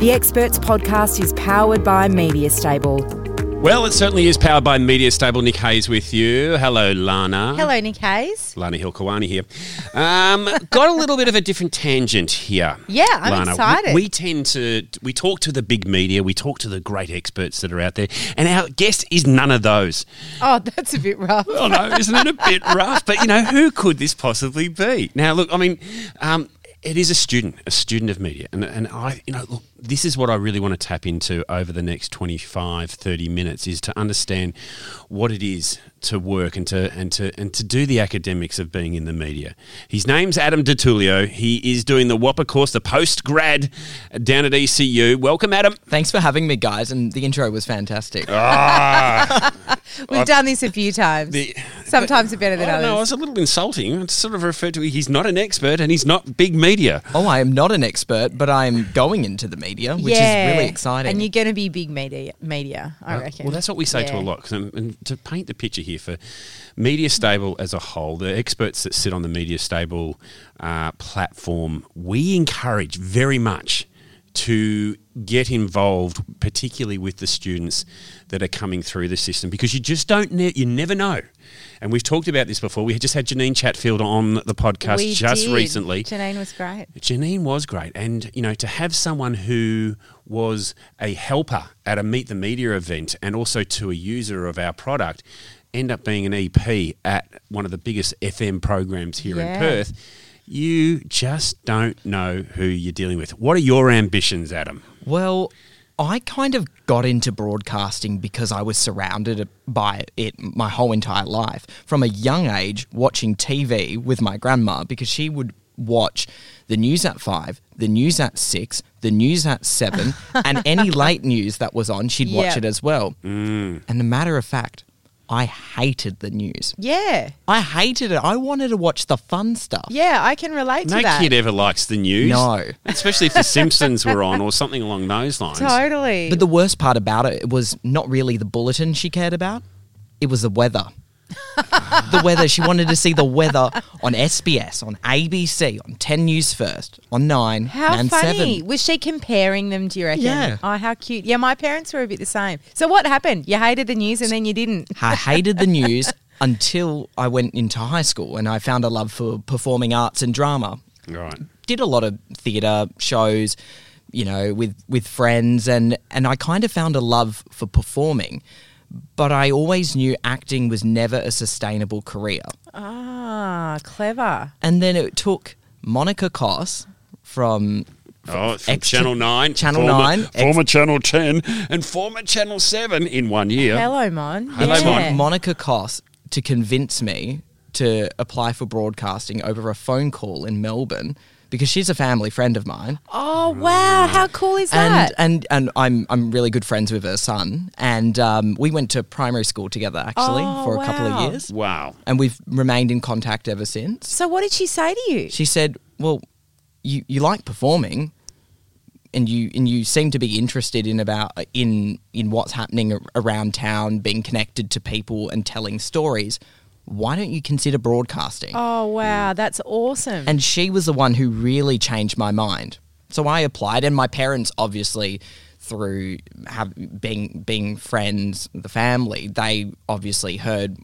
The Experts podcast is powered by Media Stable. Well, it certainly is powered by Media Stable. Nick Hayes with you. Hello, Lana. Hello, Nick Hayes. Lana Hilkawani here. Um, got a little bit of a different tangent here. Yeah, I'm Lana. excited. We, we tend to we talk to the big media, we talk to the great experts that are out there, and our guest is none of those. Oh, that's a bit rough. Oh no, isn't it a bit rough? But you know, who could this possibly be? Now, look, I mean, um, it is a student, a student of media, and and I, you know, look, this is what I really want to tap into over the next 25, 30 minutes is to understand what it is to work and to and to and to do the academics of being in the media. His name's Adam Di Tullio. He is doing the WAAPA course, the post grad down at ECU. Welcome, Adam. Thanks for having me, guys, and the intro was fantastic. Ah, We've done this a few times. the- Sometimes are better I than don't know. I others. was a little insulting. I sort of referred to he's not an expert and he's not big media. oh, I am not an expert, but I am going into the media, which yeah. is really exciting. And you're going to be big media, media I reckon. Well, that's what we say to a lot. lot. 'cause, um, and to paint the picture here for Media Stable as a whole, the experts that sit on the Media Stable uh, platform, we encourage very much to get involved, particularly with the students that are coming through the system, because you just don't, ne- you never know. And we've talked about this before. We just had Janine Chatfield on the podcast We just did. recently. Janine was great. Janine was great. And, you know, to have someone who was a helper at a Meet the Media event and also to a user of our product end up being an EP at one of the biggest FM programs here Yeah. in Perth, you just don't know who you're dealing with. What are your ambitions, Adam? well, I kind of got into broadcasting because I was surrounded by it my whole entire life. From a young age, watching TV with my grandma because she would watch the news at five, the news at six, the news at seven, and any late news that was on, she'd watch Yeah. it as well. Mm. And a matter of fact, I hated the news. Yeah. I hated it. I wanted to watch the fun stuff. Yeah, I can relate No to that. kid ever likes the news. No. Especially if The Simpsons were on or something along those lines. Totally. But the worst part about it was not really the bulletin she cared about. It was the weather. The weather. She wanted to see the weather on SBS, on ABC, on 10 News First, on 9, how and funny. 7. Was she comparing them, do you reckon? Yeah. Oh, how cute. Yeah, my parents were a bit the same. So what happened? You hated the news and then you didn't. I hated the news until I went into high school and I found a love for performing arts and drama. Right. did a lot of theatre shows, you know, with with friends, and and I kind of found a love for performing, but I always knew acting was never a sustainable career. Ah, clever. And then it took Monica Koss from Oh, from Ex- Channel 9. Channel former, 9, ex- Former Channel 10 and former Channel 7 in one year. Hello, Mon. Hello, it Mon. Monica Koss to convince me to apply for broadcasting over a phone call in Melbourne because she's a family friend of mine. Oh, wow. How cool is that? and and and I'm I'm really good friends with her son, and um, we went to primary school together actually Oh, for a couple of years, Wow. and we've remained in contact ever since. so what did she say to you? She said, "Well, you you like performing." And you and you seem to be interested in about in in what's happening around town, being connected to people and telling stories. Why don't you consider broadcasting? Oh, wow. That's awesome. And she was the one who really changed my mind. So I applied, and my parents, obviously, through have, being being friends, the family, they obviously heard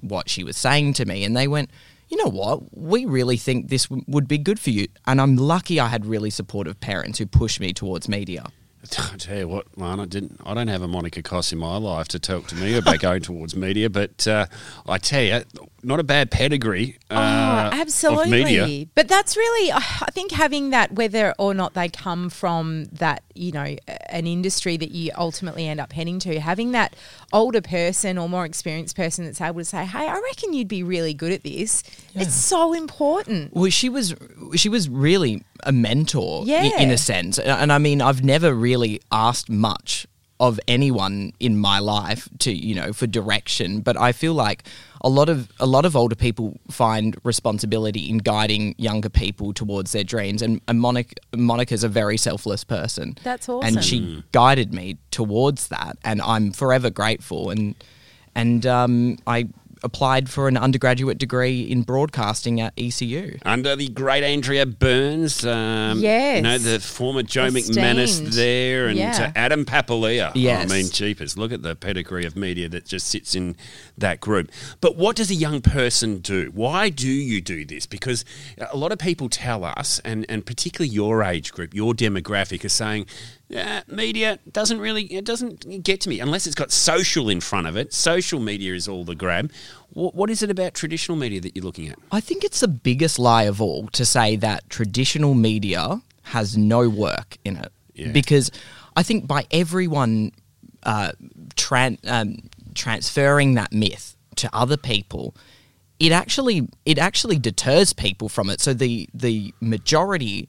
what she was saying to me, and they went, "You know what? We really think this w- would be good for you." And I'm lucky I had really supportive parents who pushed me towards media. I tell you what, Lana, I didn't. I don't have a Monica Koss in my life to talk to me about going towards media, but uh, I tell you, not a bad pedigree. Oh, uh, absolutely. But that's really, I think, having that, whether or not they come from that, you know, an industry that you ultimately end up heading to, having that older person or more experienced person that's able to say, "Hey, I reckon you'd be really good at this." It's so important. Well, she was she was really a mentor Yeah. in a sense, and and I mean, I've never really asked much of anyone in my life to you know for direction, but I feel like a lot of a lot of older people find responsibility in guiding younger people towards their dreams, and, and Monica Monica's a very selfless person. That's awesome, and awesome. she guided me towards that, and I'm forever grateful. And and um, I applied for an undergraduate degree in broadcasting at ECU. Under the great Andrea Burns, um, Yes. you know the former Joe Esteemed. McManus there, and Yeah. Adam Papalia. Yes. I mean, jeepers, look at the pedigree of media that just sits in that group. But what does a young person do? Why do you do this? Because a lot of people tell us, and and particularly your age group, your demographic, are saying. Yeah, media doesn't really it doesn't get to me unless it's got social in front of it. Social media is all the grab. What, what is it about traditional media that you're looking at? I think it's the biggest lie of all to say that traditional media has no work in it. Yeah. Because I think by everyone uh, tran- um, transferring that myth to other people, it actually it actually deters people from it. So the the majority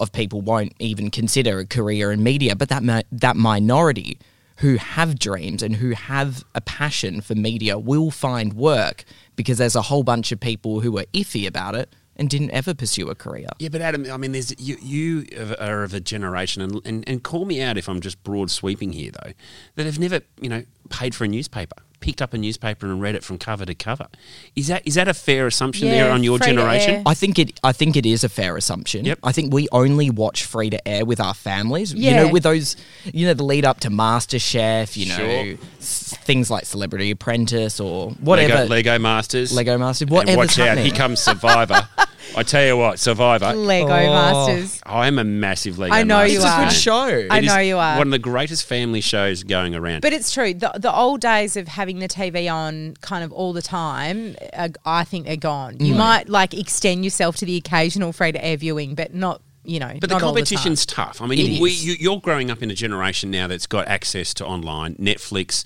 of people won't even consider a career in media, but that mi- that minority who have dreams and who have a passion for media will find work because there's a whole bunch of people who are iffy about it and didn't ever pursue a career. Yeah, but Adam, I mean, there's you. You are of a generation, and, and and call me out if I'm just broad sweeping here, though, that have never, you know, paid for a newspaper, picked up a newspaper and read it from cover to cover. Is that is that a fair assumption Yeah, there on your generation? I think it. I think it is a fair assumption. Yep. I think we only watch free to air with our families. Yeah. You know, with those, you know, the lead up to MasterChef. You know, Sure. s- things like Celebrity Apprentice or whatever. Lego, Lego Masters, Lego Masters, And whatever's watch out, happening. here comes Survivor. I tell you what, Survivor. Lego Oh. Masters. I am a massive Lego. I know you Masters It's a are. good fan. show. I It is know you are. One of the greatest family shows going around. But it's true. The, the old days of having the TV on kind of all the time, uh, I think they're gone. Mm. You might like extend yourself to the occasional free to air viewing, but not, you know, But the not all competition's time. tough. I mean, It we, is. you, you're growing up in a generation now that's got access to online, Netflix,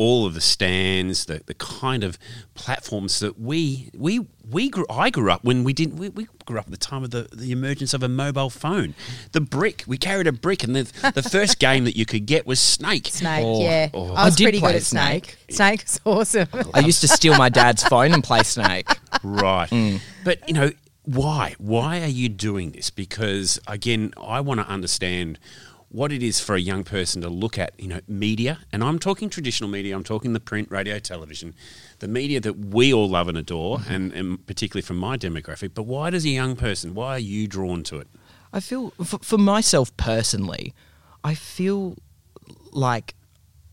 all of the stands, the, the kind of platforms that we we we grew. I grew up when we didn't. We, we grew up at the time of the, the emergence of a mobile phone. The brick. We carried a brick, and the the first game that you could get was Snake. Snake, Oh. yeah. Oh. I was I did pretty play good at Snake. Snake. Snake was awesome. I used to steal my dad's phone and play Snake. Right. Mm. But, you know, why? Why are you doing this? Because, again, I want to understand what it is for a young person to look at, you know, media. And I'm talking traditional media, I'm talking the print, radio, television, the media that we all love and adore, Mm-hmm. and, and particularly from my demographic. But why does a young person, why are you drawn to it? I feel for, for myself personally, I feel like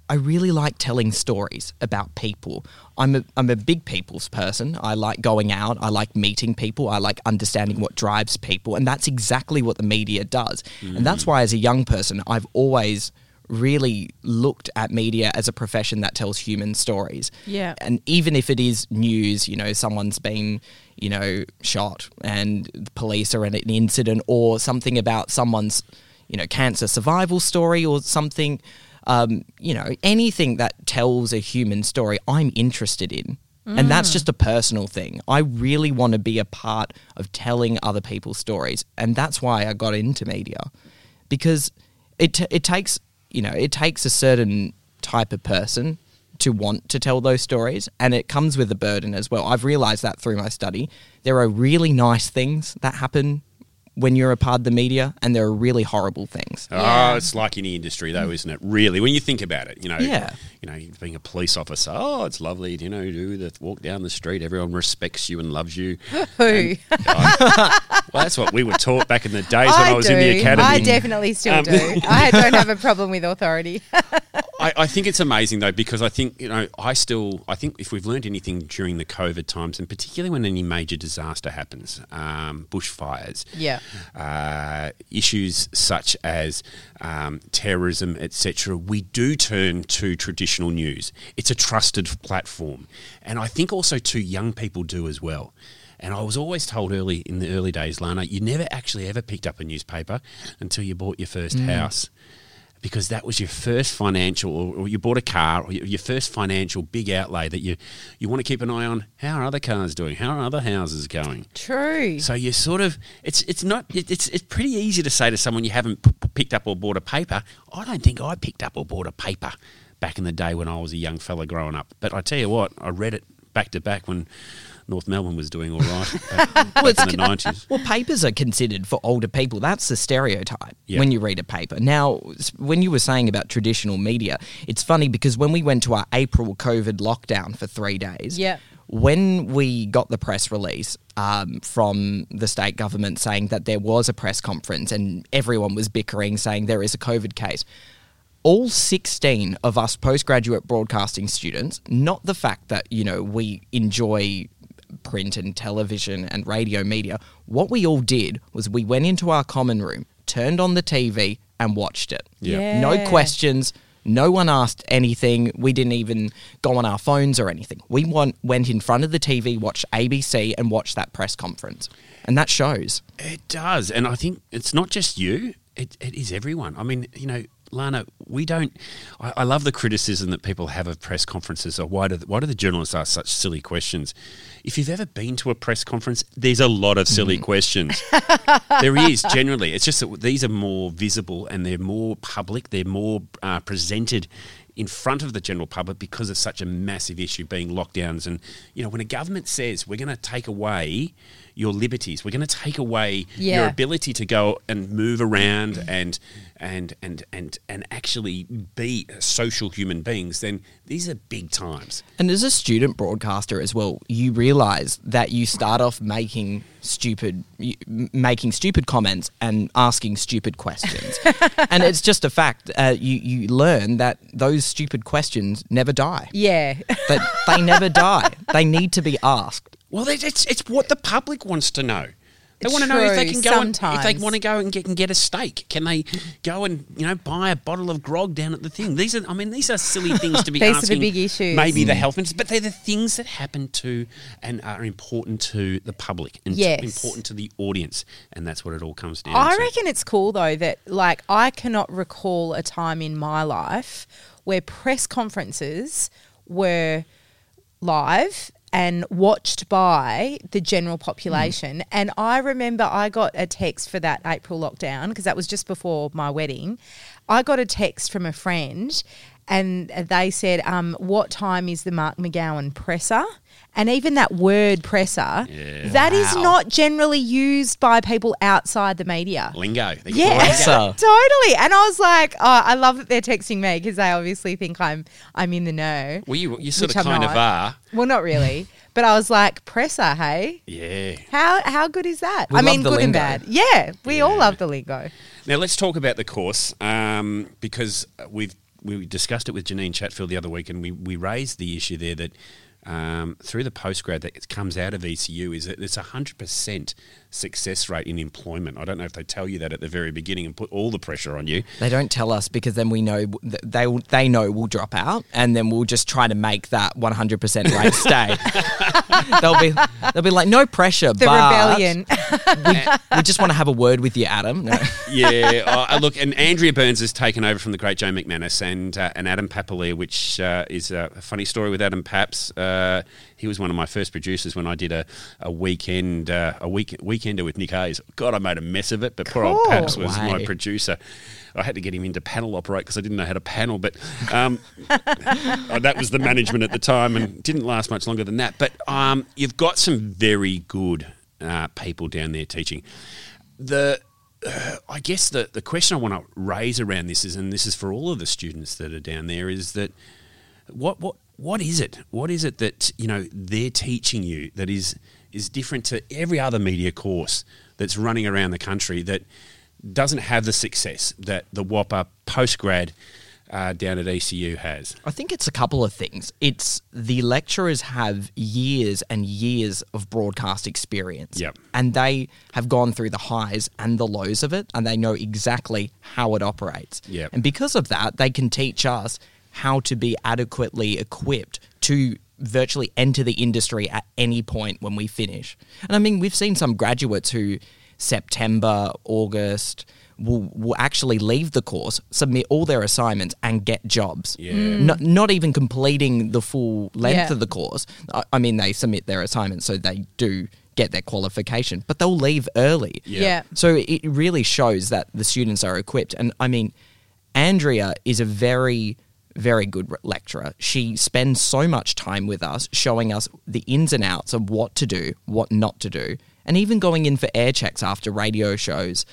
I really like telling stories about people. I'm a, I'm a big people's person. I like going out. I like meeting people. I like understanding what drives people. And that's exactly what the media does. And that's mm. why, as a young person, I've always really looked at media as a profession that tells human stories. Yeah. And even if it is news, you know, someone's been, you know, shot and the police are in an incident or something about someone's, you know, cancer survival story or something, um, you know, anything that tells a human story, I'm interested in. And that's just a personal thing. I really want to be a part of telling other people's stories. And that's why I got into media because it, t- it takes, you know, it takes a certain type of person to want to tell those stories and it comes with a burden as well. I've realized that through my study. There are really nice things that happen when you're a part of the media and there are really horrible things. Yeah. Oh, it's like any industry, though, isn't it? Really, when you think about it, you know, Yeah. you know, being a police officer, oh, it's lovely, you know, you do the walk down the street, everyone respects you and loves you. Who? well, that's what we were taught back in the days when I, was do. in the academy. I definitely still Um, do. I don't have a problem with authority. I, I, I think it's amazing though because I think you know I still I think if we've learned anything during the COVID times and particularly when any major disaster happens, um, bushfires, Yeah. Uh, issues such as um, terrorism, etc., we do turn to traditional news. It's a trusted platform, and I think also too young people do as well. And I was always told early in the early days, Lana, you never actually ever picked up a newspaper until you bought your first house. Because that was your first financial, or, you bought a car, or your first financial big outlay that you you want to keep an eye on. How are other cars doing? How are other houses going? True. So you sort of it's it's not it's it's pretty easy to say to someone you haven't p- picked up or bought a paper. I don't think I picked up or bought a paper back in the day when I was a young fella growing up. But I tell you what, I read it back to back when North Melbourne was doing all right back, back it's in the nineties. Well, papers are considered for older people. That's the stereotype Yeah. when you read a paper. Now, when you were saying about traditional media, it's funny because when we went to our April COVID lockdown for three days, Yep. when we got the press release um, from the state government saying that there was a press conference and everyone was bickering, saying there is a COVID case, all 16 of us postgraduate broadcasting students, not the fact that, you know, we enjoy print and television and radio media, what we all did was we went into our common room, turned on the TV, and watched it. Yeah. No questions. No one asked anything. We didn't even go on our phones or anything. We went, went in front of the TV, watched ABC, and watched that press conference. And that shows. It does, and I think it's not just you; it, it is everyone. I mean, you know, Lana, we don't. I, I love the criticism that people have of press conferences. Or why do why do the journalists ask such silly questions? If you've ever been to a press conference, there's a lot of silly questions. there is generally. It's just that these are more visible and they're more public. They're more uh, presented in front of the general public because of such a massive issue being lockdowns. And you know, when a government says we're going to take away your liberties, we're going to take away your ability to go and move around and and and and and actually be social human beings, then these are big times. And as a student broadcaster as well, you realize that you start off making stupid, making stupid comments and asking stupid questions, and it's just a fact. Uh, you you learn that those stupid questions never die. yeah. That they never die. They need to be asked. Well, it's it's, it's what the public wants to know. They want to know if they can go and, if they want to go and get, can get a steak. Can they go and you know buy a bottle of grog down at the thing? These are I mean these are silly things to be These are the asking. big issues. Maybe the mm. health minister, but they're the things that happen to and are important to the public and Yes. important to the audience, and that's what it all comes down to. I to. reckon it's cool though that like I cannot recall a time in my life where press conferences were live and watched by the general hmm. population. And I remember I got a text for that April lockdown because that was just before my wedding. I got a text from a friend and they said, um, What time is the Mark McGowan presser? And even that word presser, that is Wow. not generally used by people outside the media. lingo. Yeah, lingo. Totally. And I was like, oh, I love that they're texting me because they obviously think I'm I'm in the know. Well, you you sort Which of I'm kind of are. Well, not really, but I was like, presser, hey, Yeah. how how good is that? We I mean, the good and bad. Yeah, we all love the lingo. Now let's talk about the course um, because we've we discussed it with Janine Chatfield the other week, and we we raised the issue there that. Um, through the postgrad that comes out of ECU is that it's a hundred percent success rate in employment. I don't know if they tell you that at the very beginning and put all the pressure on you. They don't tell us because then we know they they know we'll drop out, and then we'll just try to make that one hundred percent rate stay. they'll be they'll be like, no pressure, The but rebellion. we just want to have a word with you, Adam. No. yeah, uh, look, and Andrea Burns has taken over from the great Joe McManus and uh, and Adam Papalia, which uh, is a funny story with Adam Paps. Uh, he was one of my first producers when I did a, a weekend uh, a week weekender with Nick Hayes. God, I made a mess of it, but poor old. Paps was Way. my producer. I had to get him into panel operate because I didn't know how to panel, but um, uh, that was the management at the time and didn't last much longer than that. But um, you've got some very good uh, people down there teaching. The uh, I guess the, the question I want to raise around this is, and this is for all of the students that are down there, is that what what what is it? What is it that you know they're teaching you that is is different to every other media course that's running around the country that doesn't have the success that the WAAPA postgrad uh, down at ECU has? I think it's a couple of things. It's the lecturers have years and years of broadcast experience. Yep. And they have gone through the highs and the lows of it, and they know exactly how it operates. Yep. And because of that, they can teach us how to be adequately equipped to virtually enter the industry at any point when we finish. And I mean, we've seen some graduates who September, August, will, will actually leave the course, submit all their assignments, and get jobs. Yeah. Mm. Not, not even completing the full length Yeah. of the course. I, I mean, they submit their assignments, so they do get their qualification, but they'll leave early. Yeah. Yeah. So it really shows that the students are equipped. And I mean, Andrea is a very, very good re- lecturer. She spends so much time with us, showing us the ins and outs of what to do, what not to do, and even going in for air checks after radio shows.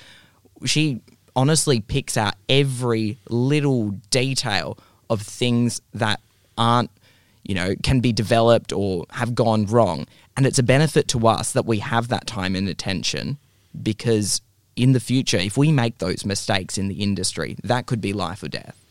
She honestly picks out every little detail of things that aren't you know, can be developed or have gone wrong. And it's a benefit to us that we have that time and attention because in the future, if we make those mistakes in the industry, that could be life or death.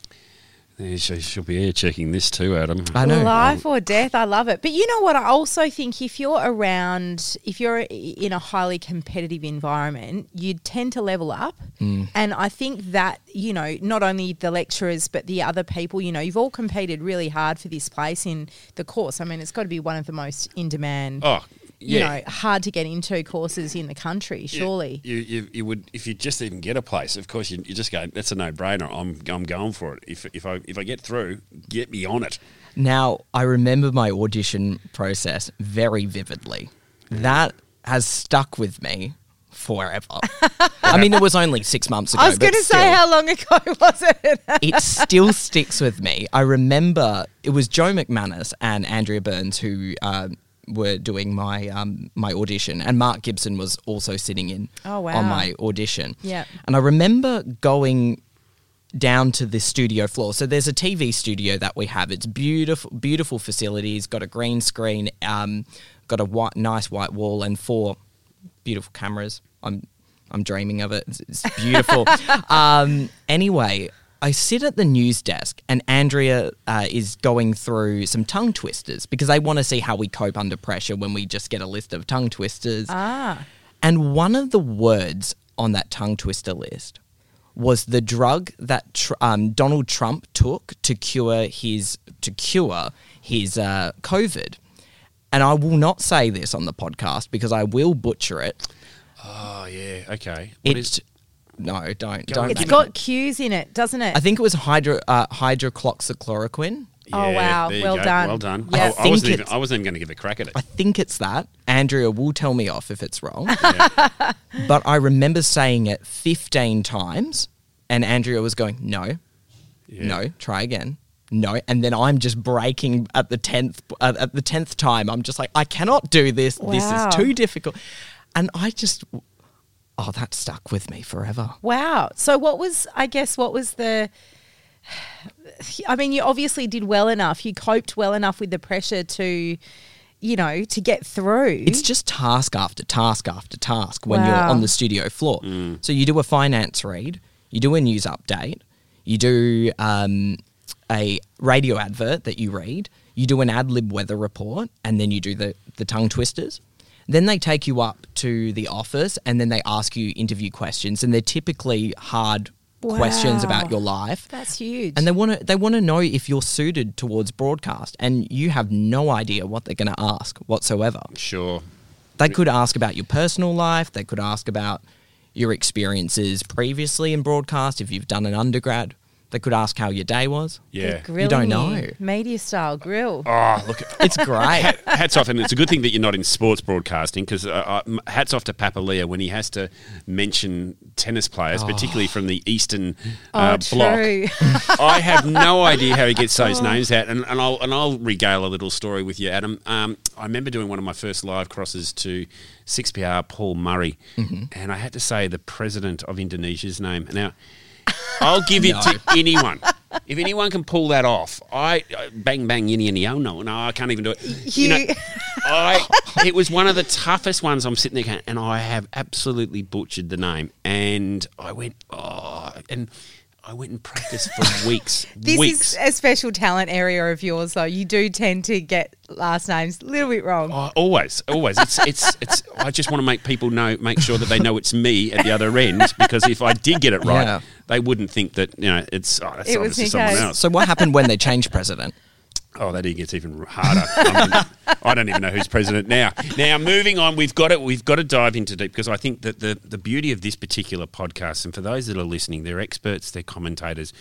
Yeah, she, she'll be air checking this too, Adam. I know. Life or death, I love it. But you know what? I also think if you're around, if you're in a highly competitive environment, you tend to level up. Mm. And I think that, you know, not only the lecturers, but the other people, you know, you've all competed really hard for this place in the course. I mean, it's got to be one of the most in demand, Oh, you yeah. know, hard to get into courses in the country, Yeah, surely. You, you, you would if you just even get a place. Of course, you, you just go. That's a no brainer. I'm I'm going for it. If if I if I get through, get me on it. Now, I remember my audition process very vividly. That has stuck with me forever. I mean, it was only six months ago. I was going to say, how long ago was it? it still sticks with me. I remember it was Joe McManus and Andrea Burns who uh, were doing my um, my audition, and Mark Gibson was also sitting in Oh, wow. on my audition. Yeah. and I remember going down to the studio floor. So there's a TV studio that we have. It's beautiful, beautiful facilities. Got a green screen. Um, got a white, nice white wall and four beautiful cameras. I'm I'm dreaming of it. It's, it's beautiful. um, anyway, I sit at the news desk and Andrea uh, is going through some tongue twisters because they want to see how we cope under pressure when we just get a list of tongue twisters. ah. And one of the words on that tongue twister list was the drug that tr- um, Donald Trump took to cure his to cure his uh, COVID. And I will not say this on the podcast because I will butcher it. Oh yeah. Okay. What It's is- no, don't Go don't. on, It's make got it. cues in it, doesn't it? I think it was hydro uh, hydrocloxychloroquine. Oh, wow. there you Well go. done. Well done. Yeah. I, I I think wasn't even. it's- I wasn't even going to give a crack at it. I think it's that. Andrea will tell me off if it's wrong. but I remember saying it 15 times, and Andrea was going, no, Yeah. no, try again. No, and then I'm just breaking at the tenth uh, at the tenth time. I'm just like, I cannot do this. This Wow. is too difficult, and I just, oh, that stuck with me forever. Wow. So what was I guess what was the I mean you obviously did well enough. You coped well enough with the pressure to you know, to get through. It's just task after task after task when you're on the studio floor. So you do a finance read, you do a news update, you do um, a radio advert that you read, you do an ad lib weather report, and then you do the, the tongue twisters. Then they take you up to the office and then they ask you interview questions, and they're typically hard questions about your life. That's huge. And they want to they want to know if you're suited towards broadcast, and you have no idea what they're going to ask whatsoever. Sure. They could ask about your personal life. They could ask about your experiences previously in broadcast. If you've done an undergrad, they could ask how your day was. Yeah. They're don't know. Media style grill. Oh, look. It's great. hats off, and it's a good thing that you're not in sports broadcasting because uh, uh, hats off to Papalia when he has to mention tennis players, particularly from the Eastern uh, oh, bloc. true. I have no idea how he gets those names out, and, and I'll and I'll regale a little story with you, Adam. Um, I remember doing one of my first live crosses to 6PR Paul Murray, and I had to say the president of Indonesia's name. Now, I'll give it to anyone. If anyone can pull that off, I I- bang bang yini yini oh no no I can't even do it. You know, I it was one of the toughest ones. I'm sitting there going, and I have absolutely butchered the name, and I went oh, and I went and practiced for weeks. This weeks. is a special talent area of yours, though. You do tend to get last names a little bit wrong. Oh, always, always. It's, it's, it's. I just want to make people know, make sure that they know it's me at the other end, because if I did get it right, Yeah. they wouldn't think that you know it's. Oh, It was someone else. So what happened when they changed president? Oh, that even gets even harder. I, mean, I don't even know who's president now. Now, moving on, we've got to we've got to dive into deep because I think that the the beauty of this particular podcast, and for those that are listening, they're experts, they're commentators,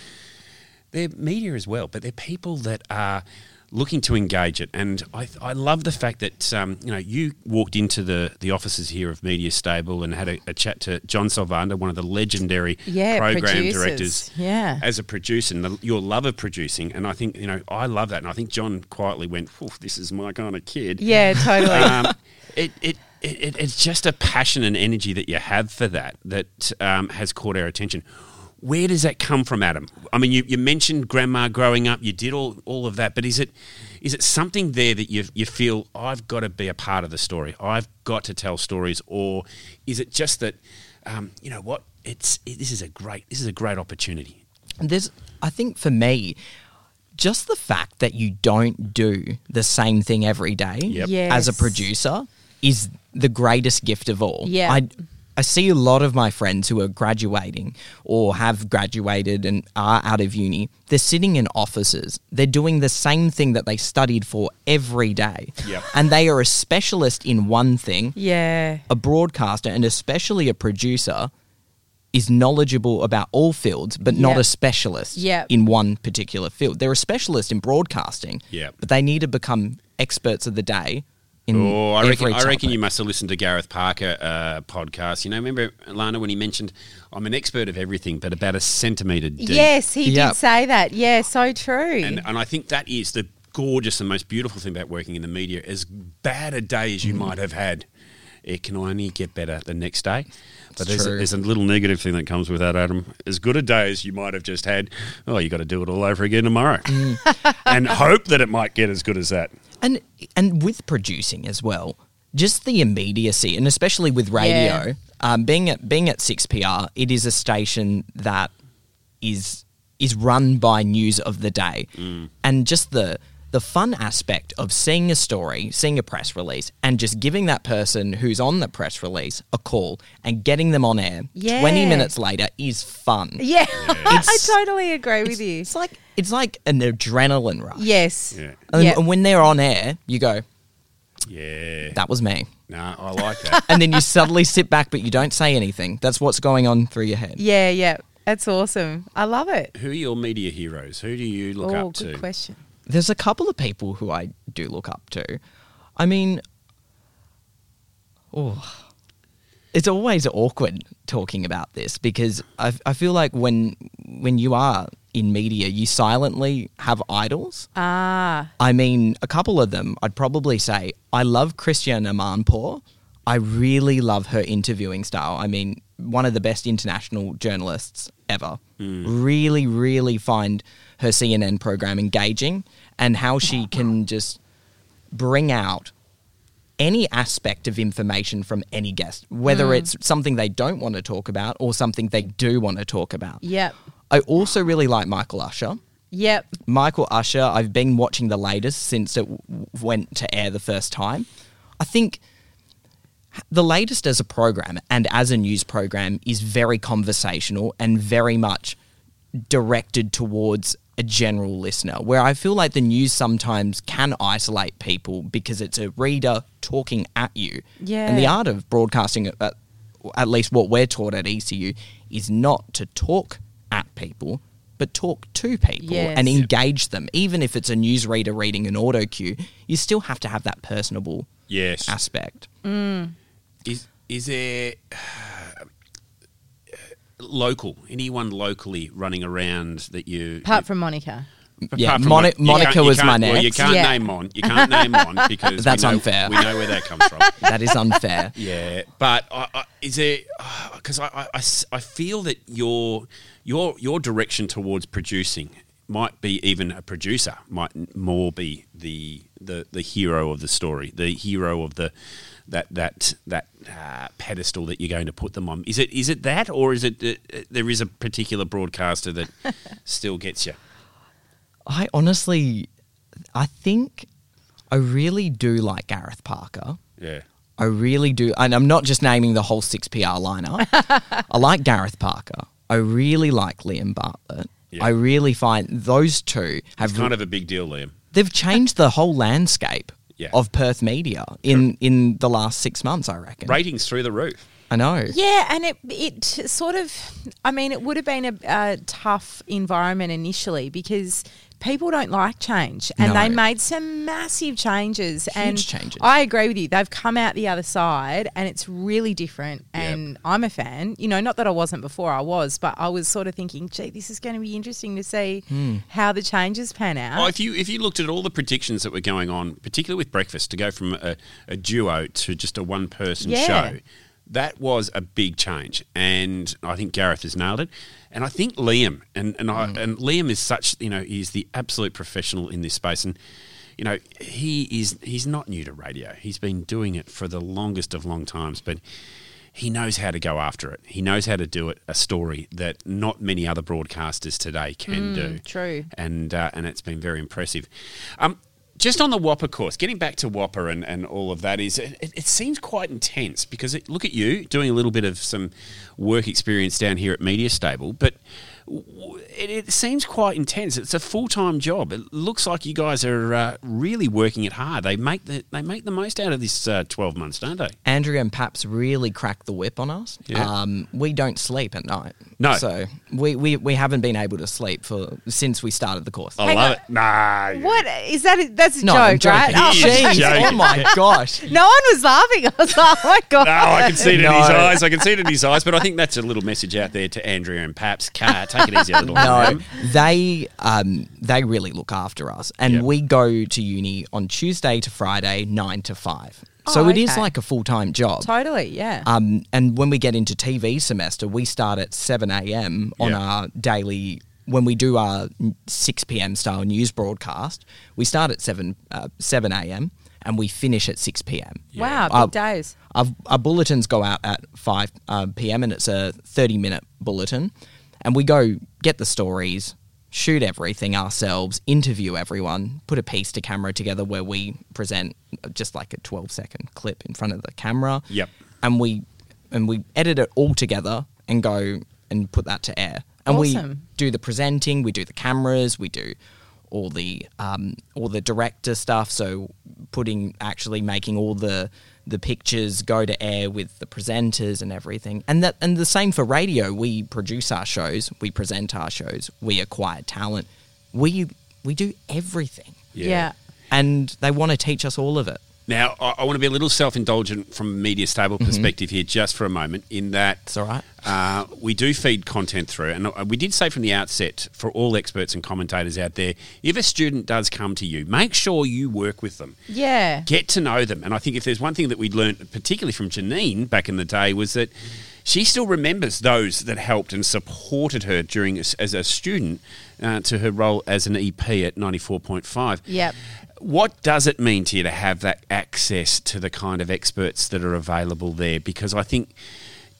they're media as well, but they're people that are looking to engage it. And I, I love the fact that um, you know you walked into the the offices here of Media Stable and had a, a chat to John Salvander, one of the legendary Yeah, program producers. directors Yeah. as a producer and the, your love of producing. And I think, you know, I love that. And I think John quietly went, "Oof, this is my kind of kid. Yeah, totally. Um, it, it, it, it's just a passion and energy that you have for that that um, has caught our attention. Where does that come from, Adam? I mean, you, you mentioned grandma growing up. You did all, all of that, but is it is it something there that you you feel I've got to be a part of the story? I've got to tell stories, or is it just that um, you know what? It's it, this is a great this is a great opportunity. There's, I think for me, just the fact that you don't do the same thing every day Yep. as a producer is the greatest gift of all. Yeah. I, I see a lot of my friends who are graduating or have graduated and are out of uni. They're sitting in offices. They're doing the same thing that they studied for every day. Yep. And they are a specialist in one thing yeah. a broadcaster and especially a producer is knowledgeable about all fields, but not Yep. a specialist Yep. in one particular field. They're a specialist in broadcasting, Yep. but they need to become experts of the day. In Oh, I reckon, I reckon you must have listened to Gareth Parker uh, podcast. You know, remember Lana when he mentioned, "I'm an expert of everything, but about a centimetre deep." Yes, he Yep. did say that. Yeah, so true. and and I think that is the gorgeous and most beautiful thing about working in the media. As bad a day as you might have had, it can only get better the next day. But there's a, there's a little negative thing that comes with that, Adam. As good a day as you might have just had, oh, you got to do it all over again tomorrow, and hope that it might get as good as that. And and with producing as well, just the immediacy, and especially with radio, Yeah. um, being at being at Six PR, it is a station that is is run by news of the day, and just the the fun aspect of seeing a story, seeing a press release, and just giving that person who's on the press release a call and getting them on air Yeah. twenty minutes later is fun. yeah, I totally agree with you. It's like it's like an adrenaline rush. Yes. Yeah. And, Yeah. and when they're on air, you go, Yeah, "That was me." nah, I like that. and then you suddenly sit back, but you don't say anything. That's what's going on through your head. Yeah, yeah. That's awesome. I love it. Who are your media heroes? Who do you look oh, up good to? Good question. There's a couple of people who I do look up to. I mean, oh, it's always awkward talking about this because I, I feel like when when you are in media, you silently have idols. Ah, I mean, a couple of them, I'd probably say I love Christiane Amanpour. I really love her interviewing style. I mean, one of the best international journalists ever. Mm. Really, really find her CNN program engaging and how she can just bring out any aspect of information from any guest, whether mm. it's something they don't want to talk about or something they do want to talk about. yep, I also really like Michael Usher. yep. Michael Usher, I've been watching the latest since it w- went to air the first time. I think the latest as a program and as a news program is very conversational and very much directed towards a general listener. Where I feel like the news sometimes can isolate people because it's a reader talking at you. Yeah. And the art of broadcasting, at, at least what we're taught at ECU, is not to talk at people. But talk to people Yes. and engage them. Even if it's a newsreader reading an auto cue, you still have to have that personable Yes. aspect. Mm. Is is there uh, local anyone locally running around that you Apart from Monica. Yeah, from Moni- what- Monica was can't- my Well, you can't Yeah. name Mon. You can't name Mon because That's we know, unfair. We know where that comes from. That is unfair. Yeah, but I, I, is there? Because I, I, I feel that your your your direction towards producing might be even a producer might more be the the the hero of the story, the hero of the that that that uh, pedestal that you're going to put them on. Is it is it that, or is it uh, there is a particular broadcaster that still gets you? I honestly, I think I really do like Gareth Parker. Yeah. I really do, and I'm not just naming the whole six PR lineup. I like Gareth Parker. I really like Liam Bartlett. Yeah. I really find those two have It's kind of a big deal, Liam. they've changed the whole landscape Yeah. of Perth media in in the last six months. I reckon. Ratings through the roof. I know. Yeah, and it it sort of, I mean, it would have been a, a tough environment initially because people don't like change, and No. they made some massive changes. and changes. I agree with you; they've come out the other side, and it's really different. And I'm a fan. You know, not that I wasn't before; I was, but I was sort of thinking, "Gee, this is going to be interesting to see Hmm. how the changes pan out." Oh, if you if you looked at all the predictions that were going on, particularly with breakfast, to go from a, a duo to just a one person Yeah. show, that was a big change, and I think Gareth has nailed it. And I think Liam and and I, and Liam is such you know he's the absolute professional in this space, and you know he is he's not new to radio. He's been doing it for the longest of long times, but. He knows how to go after it. He knows how to do it. A story that not many other broadcasters today can do true. and uh, and it's been very impressive. Um, just on the WAAPA course, getting back to WAAPA and, and all of that is it, it seems quite intense because it, look at you doing a little bit of some work experience down here at Media Stable, but it, it seems quite intense. It's a full time job. It looks like you guys are uh, really working it hard. They make the they make the most out of this uh, twelve months, don't they? Andrea and Paps really crack the whip on us. Yeah. Um, we don't sleep at night. No. So we, we, we haven't been able to sleep for since we started the course. I Hang love on. it. Nah, what is that? That's a No, I'm joke, right? joking. Oh, He's Jeez, joking. oh my gosh. no one was laughing. I was like, "Oh my god!" No, I can see it in his No. eyes. I can see it in his eyes. But I think that's a little message out there to Andrea and Paps. Car, take it easy, a little. No, they um, they really look after us, and Yep. we go to uni on Tuesday to Friday, nine to five. So Oh, it is okay. like a full time job. Totally, yeah. Um, and when we get into TV semester, we start at 7 a.m. on Yeah. our daily, when we do our 6 p.m. style news broadcast, we start at 7, uh, 7 a.m. and we finish at 6 p.m. wow, big Uh, days. Our, our bulletins go out at 5 uh, p.m. and it's a 30 minute bulletin. And we go get the stories, shoot everything ourselves, interview everyone, put a piece to camera together where we present just like a 12 second clip in front of the camera. Yep. And we and we edit it all together and go and put that to air. And Awesome. we do the presenting, we do the cameras, we do all the um, all the director stuff. So putting actually making all the the pictures go to air with the presenters and everything. And that and the same for radio. We produce our shows, we present our shows, we acquire talent. We we do everything. Yeah. And they want to teach us all of it. Now, I, I want to be a little self indulgent from a media stable perspective here, just for a moment, in that It's all right. uh, we do feed content through. And we did say from the outset for all experts and commentators out there if a student does come to you, make sure you work with them. Yeah. Get to know them. And I think if there's one thing that we'd learned, particularly from Janine back in the day, was that she still remembers those that helped and supported her during as as a student uh, to her role as an EP at 94.5. Yep. What does it mean to you to have that access to the kind of experts that are available there? Because I think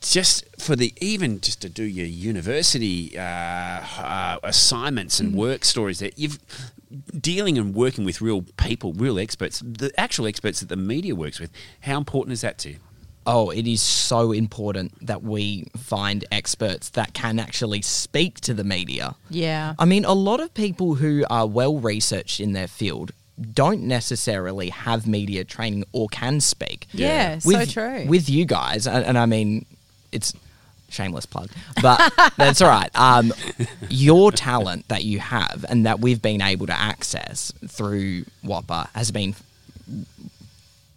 just for the even just to do your university uh, uh, assignments and work stories that you've dealing and working with real people, real experts, the actual experts that the media works with. How important is that to you? Oh, it is so important that we find experts that can actually speak to the media. Yeah. I mean, a lot of people who are well researched in their field don't necessarily have media training or can speak. Yeah, so true. With you guys, and, and I mean, it's shameless plug, but that's all right. Um, your talent that you have and that we've been able to access through WAAPA has been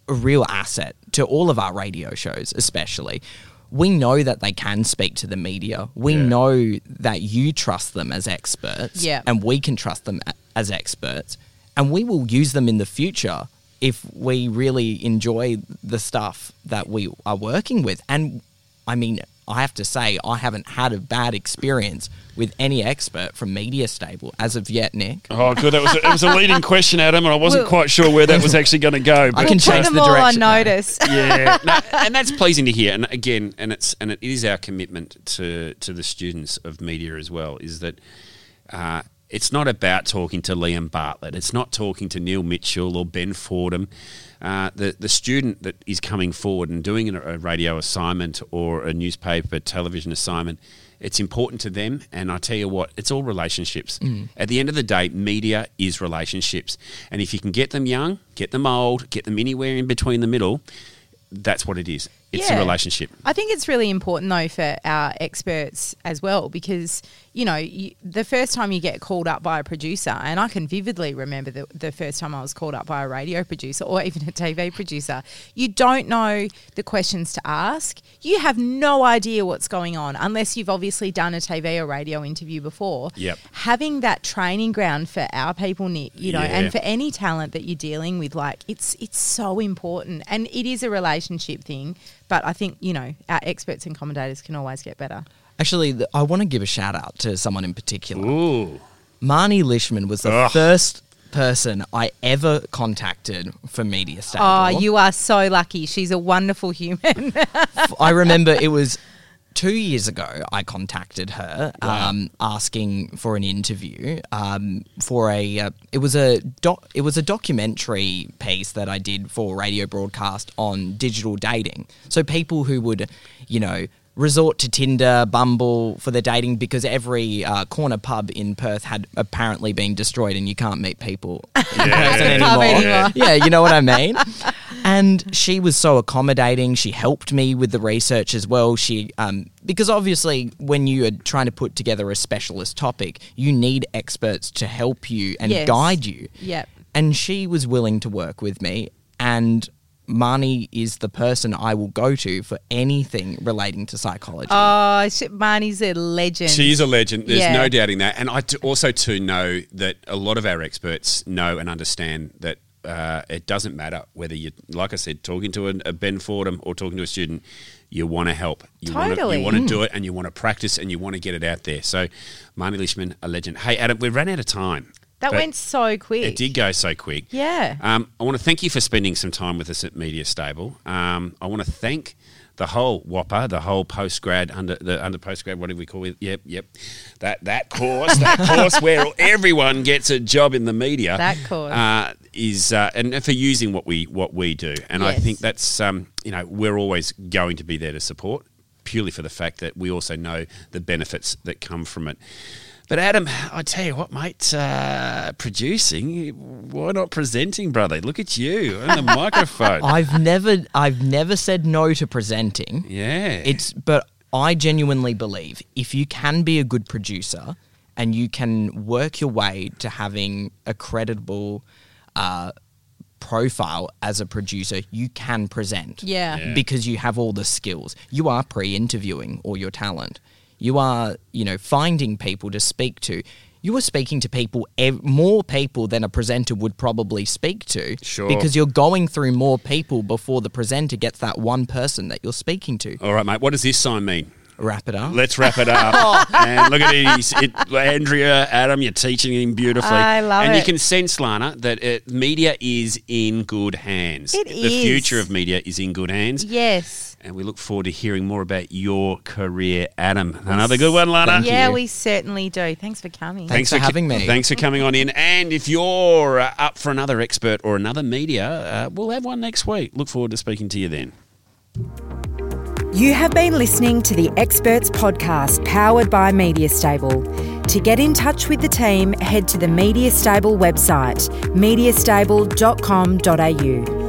a real asset to all of our radio shows, especially. We know that they can speak to the media. We Yeah. know that you trust them as experts, Yeah. and we can trust them as experts, and we will use them in the future if we really enjoy the stuff that we are working with. And I mean, I have to say, I haven't had a bad experience with any expert from Media Stable as of yet, Nick. Oh, good. That was a, it was a leading question, Adam, and I wasn't Well- quite sure where that was actually going to go. I can change the all on direction now. notice. yeah, no, and that's pleasing to hear. And again, and it's and it is our commitment to to the students of media as well. Is that uh, it's not about talking to Liam Bartlett. It's not talking to Neil Mitchell or Ben Fordham. Uh, the the student that is coming forward and doing a, a radio assignment or a newspaper television assignment. It's important to them, and I tell you what, it's all relationships. At the end of the day, media is relationships, and if you can get them young, get them old, get them anywhere in between the middle, that's what it is. It's Yeah. a relationship. I think it's really important though for our experts as well because you know you, the first time you get called up by a producer, and I can vividly remember the, the first time I was called up by a radio producer or even a TV producer. You don't know the questions to ask. You have no idea what's going on unless you've obviously done a TV or radio interview before. Yep. Having that training ground for our people, Nick, you know, Yeah. and for any talent that you're dealing with, like it's it's so important, and it is a relationship thing. But I think you know our experts and commentators can always get better. Actually, th- I want to give a shout out to someone in particular. Ooh. Marnie Lishman was the Ugh. first person I ever contacted for Media Stable. Oh, you are so lucky. She's a wonderful human. I remember it was two years ago. I contacted her um, asking for an interview um, for a. Uh, it was a doc, It was a documentary piece that I did for radio broadcast on digital dating. So people who would, you know. Resort to Tinder, Bumble for their dating because every uh, corner pub in Perth had apparently been destroyed and you can't meet people in person anymore. anymore. Yeah, you know what I mean? and she was so accommodating. She helped me with the research as well. She, um, because obviously, when you are trying to put together a specialist topic, you need experts to help you and Yes. guide you. Yep. And she was willing to work with me. And Marnie is the person I will go to for anything relating to psychology. oh, shit, Marnie's a legend. She's a legend. There's Yeah. no doubting that. And I t- also too know that a lot of our experts know and understand that uh, it doesn't matter whether you, like I said, talking to a, a Ben Fordham or talking to a student. You want to help. You want to Totally. you want to do it, and you want to practice, and you want to get it out there. So, Marnie Lishman, a legend. Hey, Adam, we've run out of time. That but went so quick. It did go so quick. Yeah. Um, I want to thank you for spending some time with us at Media Stable. Um, I want to thank the whole WAAPA, the whole postgrad under the under postgrad. What do we call it? Yep, yep. That that course, that course where everyone gets a job in the media. That course. uh, is uh, and for using what we what we do, and I think that's um, you know we're always going to be there to support. Purely for the fact that we also know the benefits that come from it. But Adam, I tell you what, mate, uh, producing, why not presenting, brother? Look at you on the microphone. I've never, I've never said no to presenting. yeah, It's but I genuinely believe if you can be a good producer and you can work your way to having a credible uh, profile as a producer, you can present. Yeah. Yeah. Because you have all the skills. You are pre-interviewing all your talent. You are, you know, finding people to speak to. You are speaking to people, ev- more people than a presenter would probably speak to. Sure. Because you're going through more people before the presenter gets that one person that you're speaking to. all right, mate. What does this sign mean? Wrap it up. Let's wrap it up. and look at it, it. Andrea, Adam, you're teaching him beautifully. I love and you can sense, Lana, that it, media is in good hands. It the is. future of media is in good hands. yes. And we look forward to hearing more about your career, Adam. Another good one, Lana. Thank Yeah, we certainly do. Thanks for coming. Thanks for having me. Thanks for coming on in. And if you're uh, up for another expert or another media, uh, we'll have one next week. Look forward to speaking to you then. You have been listening to the Experts Podcast powered by Media Stable. To get in touch with the team, head to the Media Stable website, mediastable.com.au.